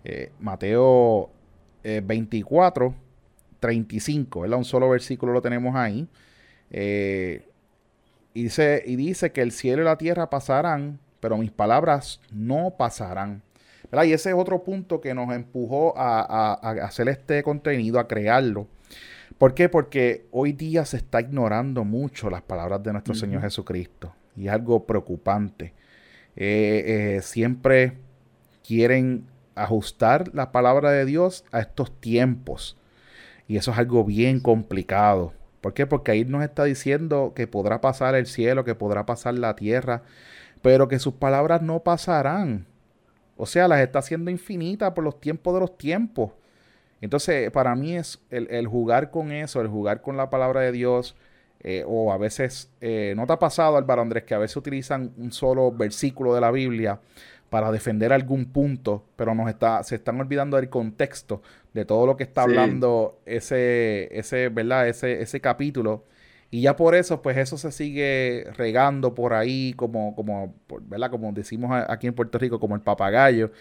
Eh, Mateo 24, eh, 35, ¿verdad? Un solo versículo lo tenemos ahí. Eh, y, dice, y dice que el cielo y la tierra pasarán, pero mis palabras no pasarán. Y ese es otro punto que nos empujó a, hacer este contenido, a crearlo. ¿Por qué? Porque hoy día se está ignorando mucho las palabras de nuestro Señor Jesucristo. Y es algo preocupante. Eh, eh, siempre quieren ajustar la palabra de Dios a estos tiempos. Y eso es algo bien complicado. ¿Por qué? Porque ahí nos está diciendo que podrá pasar el cielo, que podrá pasar la tierra, pero que sus palabras no pasarán. O sea, las está haciendo infinitas por los tiempos de los tiempos. Entonces, para mí es el, jugar con eso, el jugar con la palabra de Dios, eh, o a veces, eh, ¿no te ha pasado, Álvaro Andrés, que a veces utilizan un solo versículo de la Biblia para defender algún punto, pero nos está, se están olvidando del contexto de todo lo que está hablando ese, ese, ¿verdad? Ese, ese capítulo y ya por eso, pues eso se sigue regando por ahí, como, como, ¿verdad? Como decimos aquí en Puerto Rico, como el papagayo.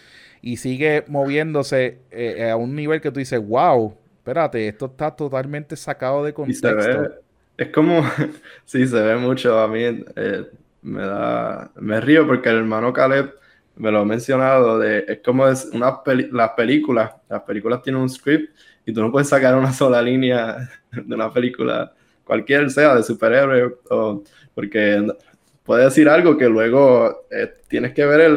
Y sigue moviéndose eh, a un nivel que tú dices, wow, espérate, esto está totalmente sacado de contexto.
es como, sí, se ve mucho. A mí eh, me da, me río porque el hermano Caleb me lo ha mencionado. De, es como es una las películas, las películas tienen un script y tú no puedes sacar una sola línea de una película cualquier sea de superhéroe, o, porque puede decir algo que luego eh, tienes que ver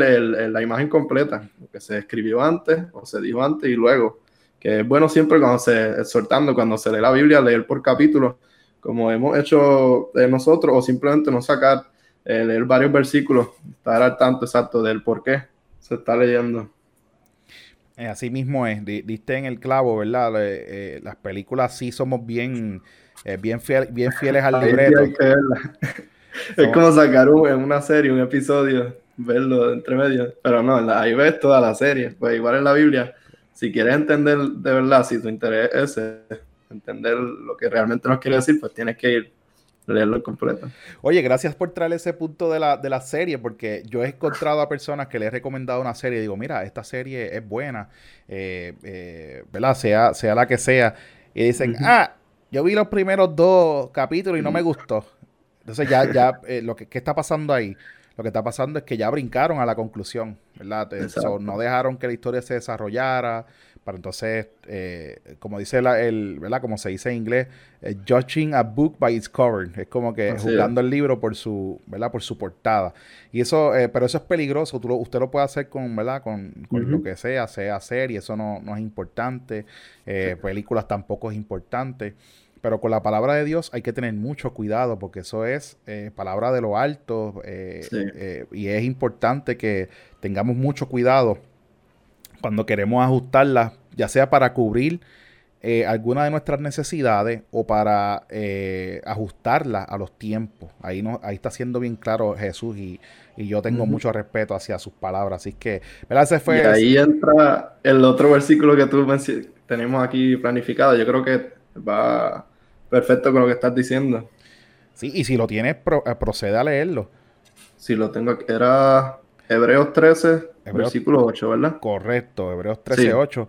la imagen completa, lo que se escribió antes o se dijo antes y luego, que es bueno siempre cuando se, exhortando, cuando se lee la Biblia, leer por capítulos, como hemos hecho nosotros, o simplemente no sacar, eh, leer varios versículos, estar al tanto exacto del por qué se está leyendo.
Eh, así mismo es, diste en el clavo, ¿verdad? las películas sí somos bien, bien, bien fieles al libreto.
es como sacar en una serie, un episodio, verlo entre medio. Pero no, ahí ves toda la serie. Pues igual en la Biblia, si quieres entender de verdad, si tu interés es entender lo que realmente nos quiere decir, pues tienes que ir leerlo completo.
Oye, gracias por traer ese punto de la, de la serie, porque yo he encontrado a personas que le he recomendado una serie y digo, mira, esta serie es buena, eh, eh, ¿verdad? Sea, sea la que sea. Y dicen, ah, yo vi los primeros dos capítulos y no me gustó. Entonces ya, ya, eh, lo que ¿qué está pasando ahí? Lo que está pasando es que ya brincaron a la conclusión, ¿verdad? no dejaron que la historia se desarrollara, para entonces, eh, como dice el, ¿verdad? Como se dice en inglés, eh, judging a book by its cover. Es como que juzgando el libro por su, ¿verdad? Por su portada. Y eso, pero eso es peligroso. usted lo puede hacer con, ¿verdad? Con, lo que sea, sea serie, eso no, no es importante. Películas tampoco es importante. Pero con la palabra de Dios hay que tener mucho cuidado porque eso es eh, palabra de lo alto eh, eh, y es importante que tengamos mucho cuidado cuando queremos ajustarla, ya sea para cubrir alguna de nuestras necesidades o para ajustarla a los tiempos. Ahí, no, ahí está siendo bien claro Jesús y, yo tengo mucho respeto hacia sus palabras. Así que, ¿verdad? Ese fue,
y ahí entra el otro versículo que tú tenemos aquí planificado. Yo creo que va perfecto con lo que estás diciendo.
Sí, y si lo tienes, eh, procede a leerlo.
Si lo tengo aquí, era Hebreos 13, versículo 8, ¿verdad?
Correcto, Hebreos 13, 8.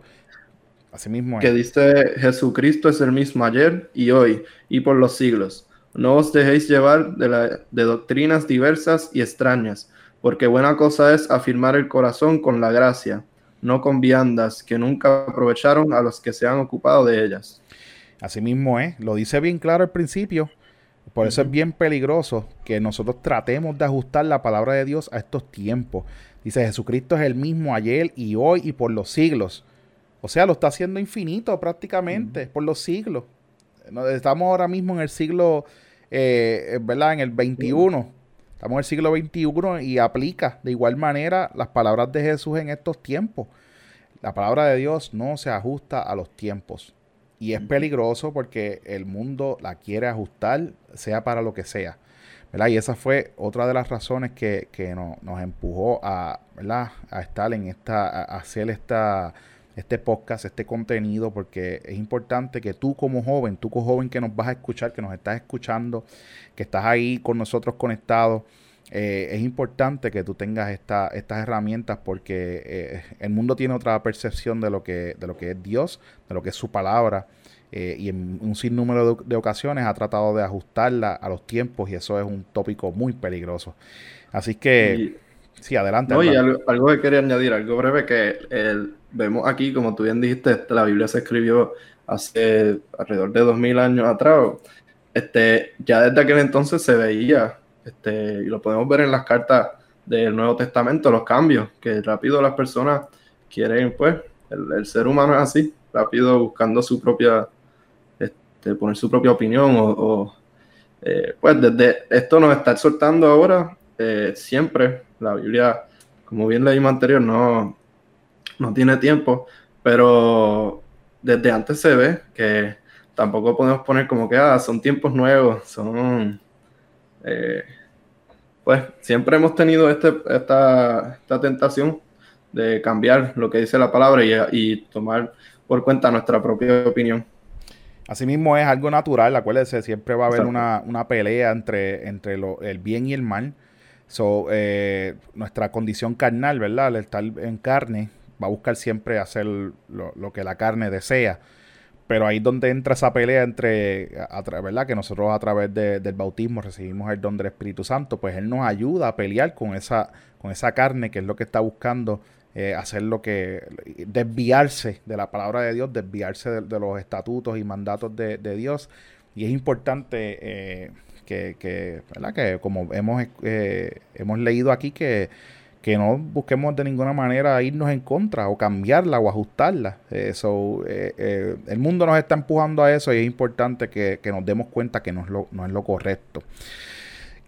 Así mismo
es. Que dice, Jesucristo es el mismo ayer y hoy y por los siglos. No os dejéis llevar de, de doctrinas diversas y extrañas, porque buena cosa es afirmar el corazón con la gracia, no con viandas que nunca aprovecharon a los que se han ocupado de ellas.
Así mismo es, lo dice bien claro al principio. Por eso es bien peligroso que nosotros tratemos de ajustar la palabra de Dios a estos tiempos. Dice Jesucristo es el mismo ayer y hoy y por los siglos. O sea, lo está haciendo infinito prácticamente, por los siglos. Estamos ahora mismo en el siglo, eh, ¿verdad? En el 21. Estamos en el siglo 21 y aplica de igual manera las palabras de Jesús en estos tiempos. La palabra de Dios no se ajusta a los tiempos. Y es peligroso porque el mundo la quiere ajustar, sea para lo que sea. ¿verdad? Y esa fue otra de las razones que, nos empujó a, ¿verdad? a estar en esta, a hacer esta, este podcast, este contenido, porque es importante que tú como joven, tú como joven que nos vas a escuchar, que nos estás escuchando, que estás ahí con nosotros conectados, eh, es importante que tú tengas esta, estas herramientas porque eh, el mundo tiene otra percepción de lo, que, de lo que es Dios, de lo que es su palabra. Eh, y en un sinnúmero de, ocasiones ha tratado de ajustarla a los tiempos y eso es un tópico muy peligroso. Así que, sí, adelante.
No, algo, que quería añadir, algo breve, que vemos aquí, como tú bien dijiste, la Biblia se escribió hace alrededor de dos mil años atrás. Este, ya desde aquel entonces se veía este, y lo podemos ver en las cartas del Nuevo Testamento, los cambios, que rápido las personas quieren, pues, el, ser humano es así, rápido buscando su propia, este, poner su propia opinión o, eh, pues desde esto nos está exhortando ahora, eh, siempre, la Biblia, como bien leímos anterior, no, no tiene tiempo, pero desde antes se ve que tampoco podemos poner como que ah, son tiempos nuevos, son eh, pues siempre hemos tenido este, esta, tentación de cambiar lo que dice la palabra y, tomar por cuenta nuestra propia opinión.
Asimismo es algo natural, acuérdense, siempre va a haber una, pelea entre, entre el bien y el mal. So, eh, nuestra condición carnal, ¿verdad? Al estar en carne, va a buscar siempre hacer lo, lo que la carne desea. Pero ahí es donde entra esa pelea entre, a, ¿verdad? Que nosotros a través del bautismo recibimos el don del Espíritu Santo, pues Él nos ayuda a pelear con esa, con esa carne que es lo que está buscando eh, hacer lo que, desviarse de la palabra de Dios, desviarse de, los estatutos y mandatos de, Dios Y es importante eh, que, que, ¿verdad? que como hemos, eh, hemos leído aquí, que, que no busquemos de ninguna manera irnos en contra o cambiarla o ajustarla. Eso, el mundo nos está empujando a eso y es importante que, que nos demos cuenta que no es lo, no es lo correcto.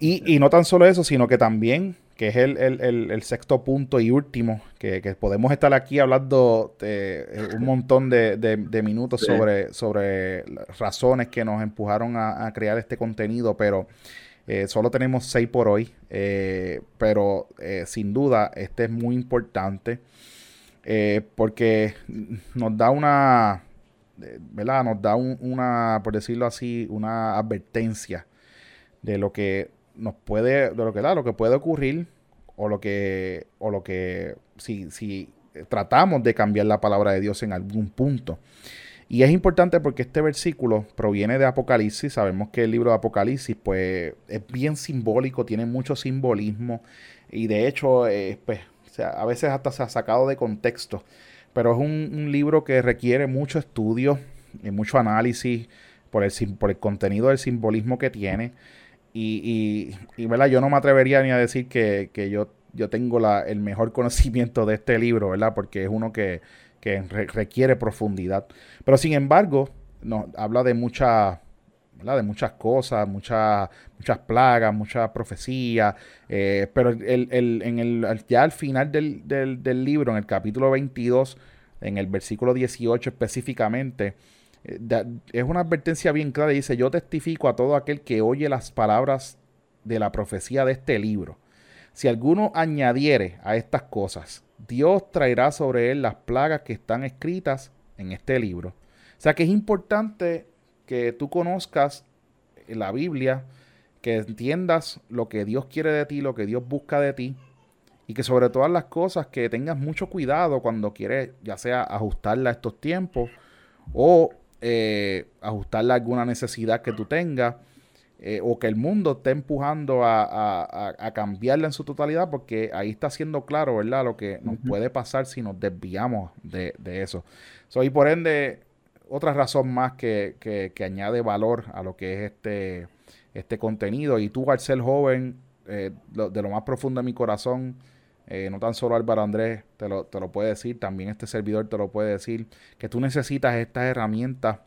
Y, y no tan solo eso, sino que también que es el, sexto punto y último, que, podemos estar aquí hablando de, un montón de, minutos sobre, sobre razones que nos empujaron a, crear este contenido, pero eh, solo tenemos seis por hoy, eh, pero eh, sin duda este es muy importante porque nos da una, ¿verdad? Nos da una, por decirlo así, una advertencia de lo que nos puede, de lo que, lo que puede ocurrir o lo que, o lo que, si, si tratamos de cambiar la palabra de Dios en algún punto. Y es importante porque este versículo proviene de Apocalipsis. Sabemos que el libro de Apocalipsis pues, es bien simbólico, tiene mucho simbolismo y de hecho eh, pues, a veces hasta se ha sacado de contexto. Pero es un, libro que requiere mucho estudio y mucho análisis por el, por el contenido del simbolismo que tiene. Y, y, ¿verdad? yo no me atrevería ni a decir que, yo, yo tengo la, el mejor conocimiento de este libro, ¿verdad? Porque es uno que, requiere profundidad. Pero sin embargo, nos habla de muchas de muchas cosas, muchas, muchas plagas, muchas profecías, eh, pero el, el, en el, ya al final del, del, del, libro, en el capítulo 22, en el versículo 18 específicamente, es una advertencia bien clara. Dice, yo testifico a todo aquel que oye las palabras de la profecía de este libro. Si alguno añadiere a estas cosas, Dios traerá sobre él las plagas que están escritas en este libro. O sea que es importante que tú conozcas la Biblia, que entiendas lo que Dios quiere de ti, lo que Dios busca de ti, y que sobre todas las cosas que tengas mucho cuidado cuando quieres ya sea ajustarla a estos tiempos o eh, ajustarle a alguna necesidad que tú tengas. Eh, o que el mundo esté empujando a, cambiarla en su totalidad, porque ahí está siendo claro, ¿verdad? Lo que nos puede pasar si nos desviamos de, eso. y por ende, otra razón más que, que, añade valor a lo que es este, este contenido. Y tú, al ser joven, eh, de lo más profundo de mi corazón, eh, no tan solo Álvaro Andrés te lo, te lo puede decir, también este servidor te lo puede decir, que tú necesitas estas herramientas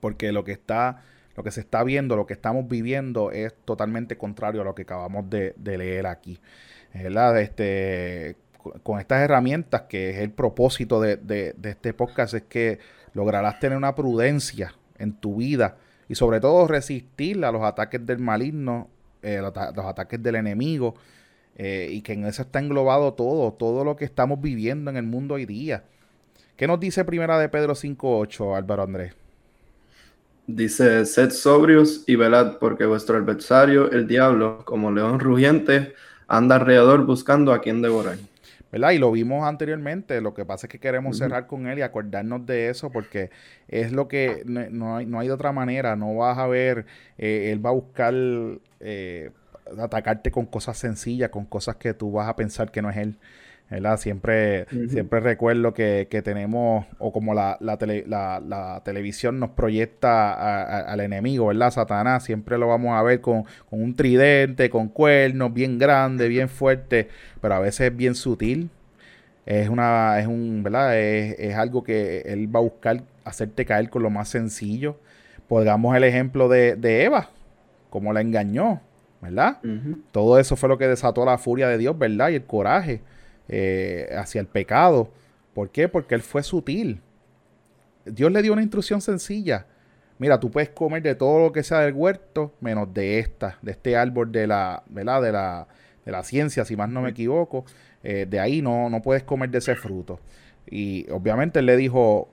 porque lo que está, lo que se está viendo, lo que estamos viviendo es totalmente contrario a lo que acabamos de, leer aquí. ¿verdad? Este, con estas herramientas, que es el propósito de, este podcast, es que lograrás tener una prudencia en tu vida y sobre todo resistir a los ataques del maligno, eh, los ataques del enemigo eh, y que en eso está englobado todo, todo lo que estamos viviendo en el mundo hoy día. ¿Qué nos dice Primera de Pedro 5.8, Álvaro Andrés?
Dice, sed sobrios y velad, porque vuestro adversario, el diablo, como león rugiente, anda alrededor buscando a quien devorar.
¿verdad? Y lo vimos anteriormente, lo que pasa es que queremos cerrar con él y acordarnos de eso porque es lo que no, hay, no hay de otra manera, no vas a ver, eh, él va a buscar eh, atacarte con cosas sencillas, con cosas que tú vas a pensar que no es él. ¿verdad? Siempre, siempre recuerdo que, tenemos, o como la, la, televisión nos proyecta al enemigo, ¿verdad? Satanás, siempre lo vamos a ver con, un tridente, con cuernos, bien grande, bien fuerte, pero a veces es bien sutil. Es una, es un, ¿verdad? Es, algo que él va a buscar hacerte caer con lo más sencillo. Pongamos el ejemplo de, de Eva, como la engañó. ¿Verdad? Todo eso fue lo que desató la furia de Dios, ¿verdad? Y el coraje eh, hacia el pecado. ¿Por qué? Porque él fue sutil. Dios le dio una instrucción sencilla. Mira, tú puedes comer de todo lo que sea del huerto, menos de esta, de este árbol de la, ¿verdad? De la, de la ciencia, si más no me equivoco. Eh, de ahí no, no puedes comer de ese fruto. Y obviamente él le dijo,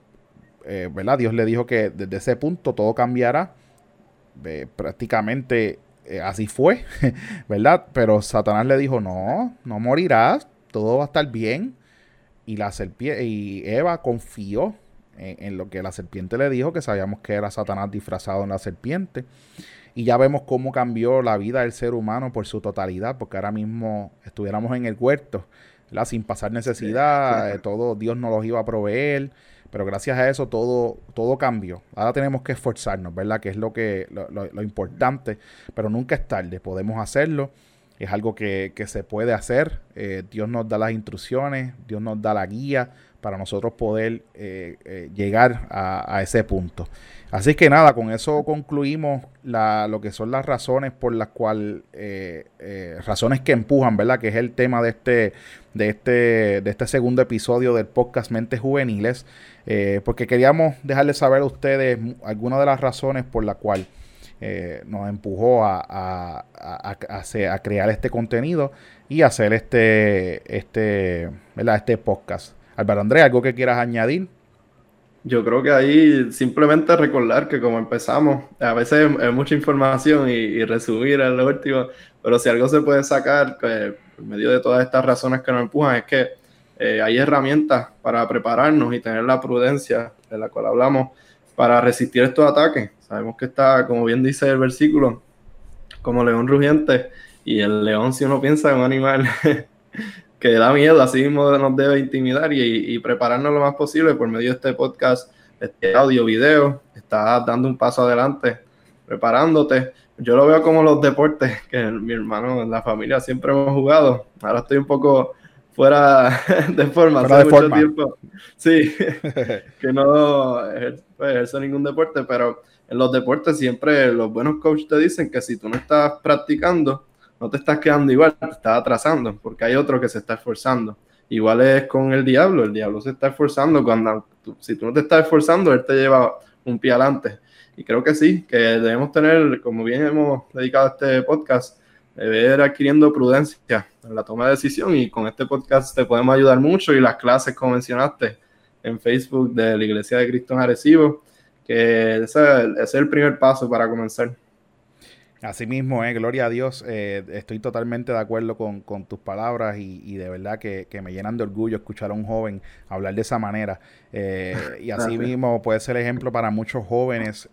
eh, ¿verdad? Dios le dijo que desde ese punto todo cambiará. prácticamente eh, así fue, ¿verdad? Pero Satanás le dijo, no, no morirás, todo va a estar bien. Y, la serpiente, y Eva confió en, lo que la serpiente le dijo, que sabíamos que era Satanás disfrazado en la serpiente. Y ya vemos cómo cambió la vida del ser humano por su totalidad, porque ahora mismo estuviéramos en el huerto, ¿verdad? sin pasar necesidad, eh, todo Dios nos los iba a proveer, pero gracias a eso todo, todo cambió. Ahora tenemos que esforzarnos, ¿verdad? Que es lo, que, lo, importante, pero nunca es tarde, podemos hacerlo. Es algo que, se puede hacer. Eh, Dios nos da las instrucciones, Dios nos da la guía para nosotros poder eh, eh, llegar a, ese punto. Así que nada, con eso concluimos lo que son las razones por las cuales, razones que empujan, ¿verdad? Que es el tema de este, de este, de este segundo episodio del podcast Mentes Juveniles, porque queríamos dejarles saber a ustedes algunas de las razones por las cuales nos empujó a, a, a, crear este contenido y hacer este, este, este podcast. Álvaro Andrés, ¿algo que quieras añadir?
Yo creo que ahí simplemente recordar que como empezamos, a veces es mucha información y, resumir en lo último, pero si algo se puede sacar pues, por medio de todas estas razones que nos empujan es que eh, hay herramientas para prepararnos y tener la prudencia de la cual hablamos para resistir estos ataques. Sabemos que está, como bien dice el versículo, como león rugiente y el león si uno piensa en un animal que da miedo, así mismo nos debe intimidar y, prepararnos lo más posible por medio de este podcast, este audio, video, estás dando un paso adelante, preparándote. Yo lo veo como los deportes que mi hermano la familia siempre hemos jugado. Ahora estoy un poco fuera de forma,
hace mucho tiempo.
Sí, que no pues, ejerzo ningún deporte, pero en los deportes siempre los buenos coaches te dicen que si tú no estás practicando, no te estás quedando igual, te estás atrasando, porque hay otro que se está esforzando. Igual es con el diablo, el diablo se está esforzando cuando, si tú no te estás esforzando, él te lleva un pie adelante. Y creo que sí, que debemos tener, como bien hemos dedicado a este podcast, debe adquiriendo prudencia en la toma de decisión y con este podcast te podemos ayudar mucho y las clases, como mencionaste, en Facebook de la Iglesia de Cristo en Arecibo, que ese es el primer paso para comenzar.
Así mismo, eh, gloria a Dios. Eh, estoy totalmente de acuerdo con, tus palabras y, de verdad que, me llenan de orgullo escuchar a un joven hablar de esa manera. Eh, y así mismo puede ser ejemplo para muchos jóvenes.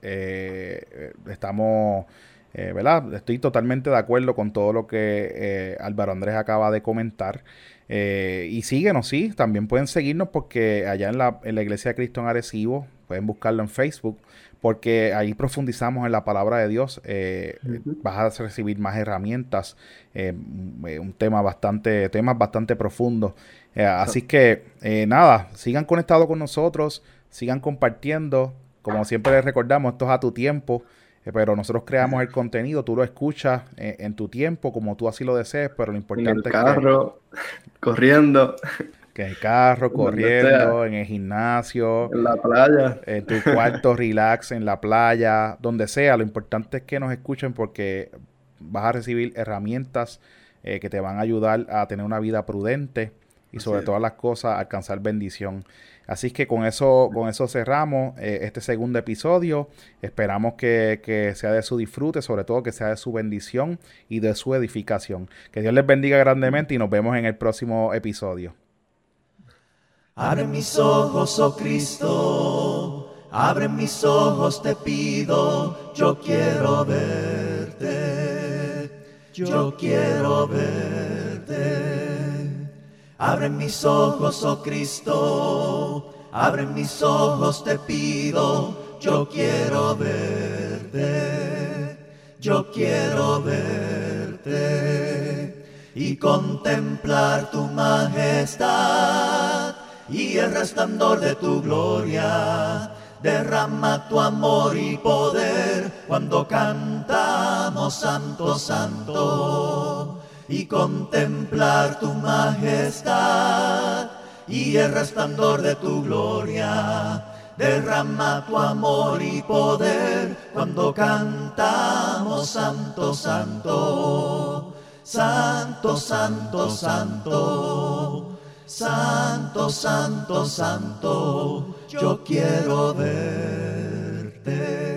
Eh. Estoy totalmente de acuerdo con todo lo que Álvaro Andrés acaba de comentar. y síguenos, sí, también pueden seguirnos porque allá en la, en la Iglesia de Cristo en Arecibo, pueden buscarlo en Facebook porque ahí profundizamos en la palabra de Dios. Eh, vas a recibir más herramientas, eh, eh, un tema bastante, temas bastante profundos. así que nada, sigan conectados con nosotros, sigan compartiendo. Como siempre les recordamos, esto es a tu tiempo, pero nosotros creamos el contenido, tú lo escuchas en tu tiempo, como tú así lo desees, pero lo importante
en el carro, corriendo.
Que en el carro, corriendo, en el gimnasio,
en la playa,
en tu cuarto, relax, en la playa, donde sea. Lo importante es que nos escuchen porque vas a recibir herramientas eh, que te van a ayudar a tener una vida prudente y sobre todas las cosas alcanzar bendición. Así que con eso, con eso cerramos eh, este segundo episodio. Esperamos que, que, sea de su disfrute, sobre todo que sea de su bendición y de su edificación. Que Dios les bendiga grandemente y nos vemos en el próximo episodio.
Abre mis ojos, oh Cristo, abre mis ojos, te pido, yo quiero verte, yo quiero verte. Abre mis ojos, oh Cristo, abre mis ojos, te pido, yo quiero verte, yo quiero verte. Y contemplar tu majestad. Y el resplandor de tu gloria. Derrama tu amor y poder cuando cantamos Santo, Santo y contemplar tu majestad y el resplandor de tu gloria. Derrama tu amor y poder cuando cantamos Santo, Santo, Santo, Santo, Santo. Santo, santo, santo, yo quiero ver.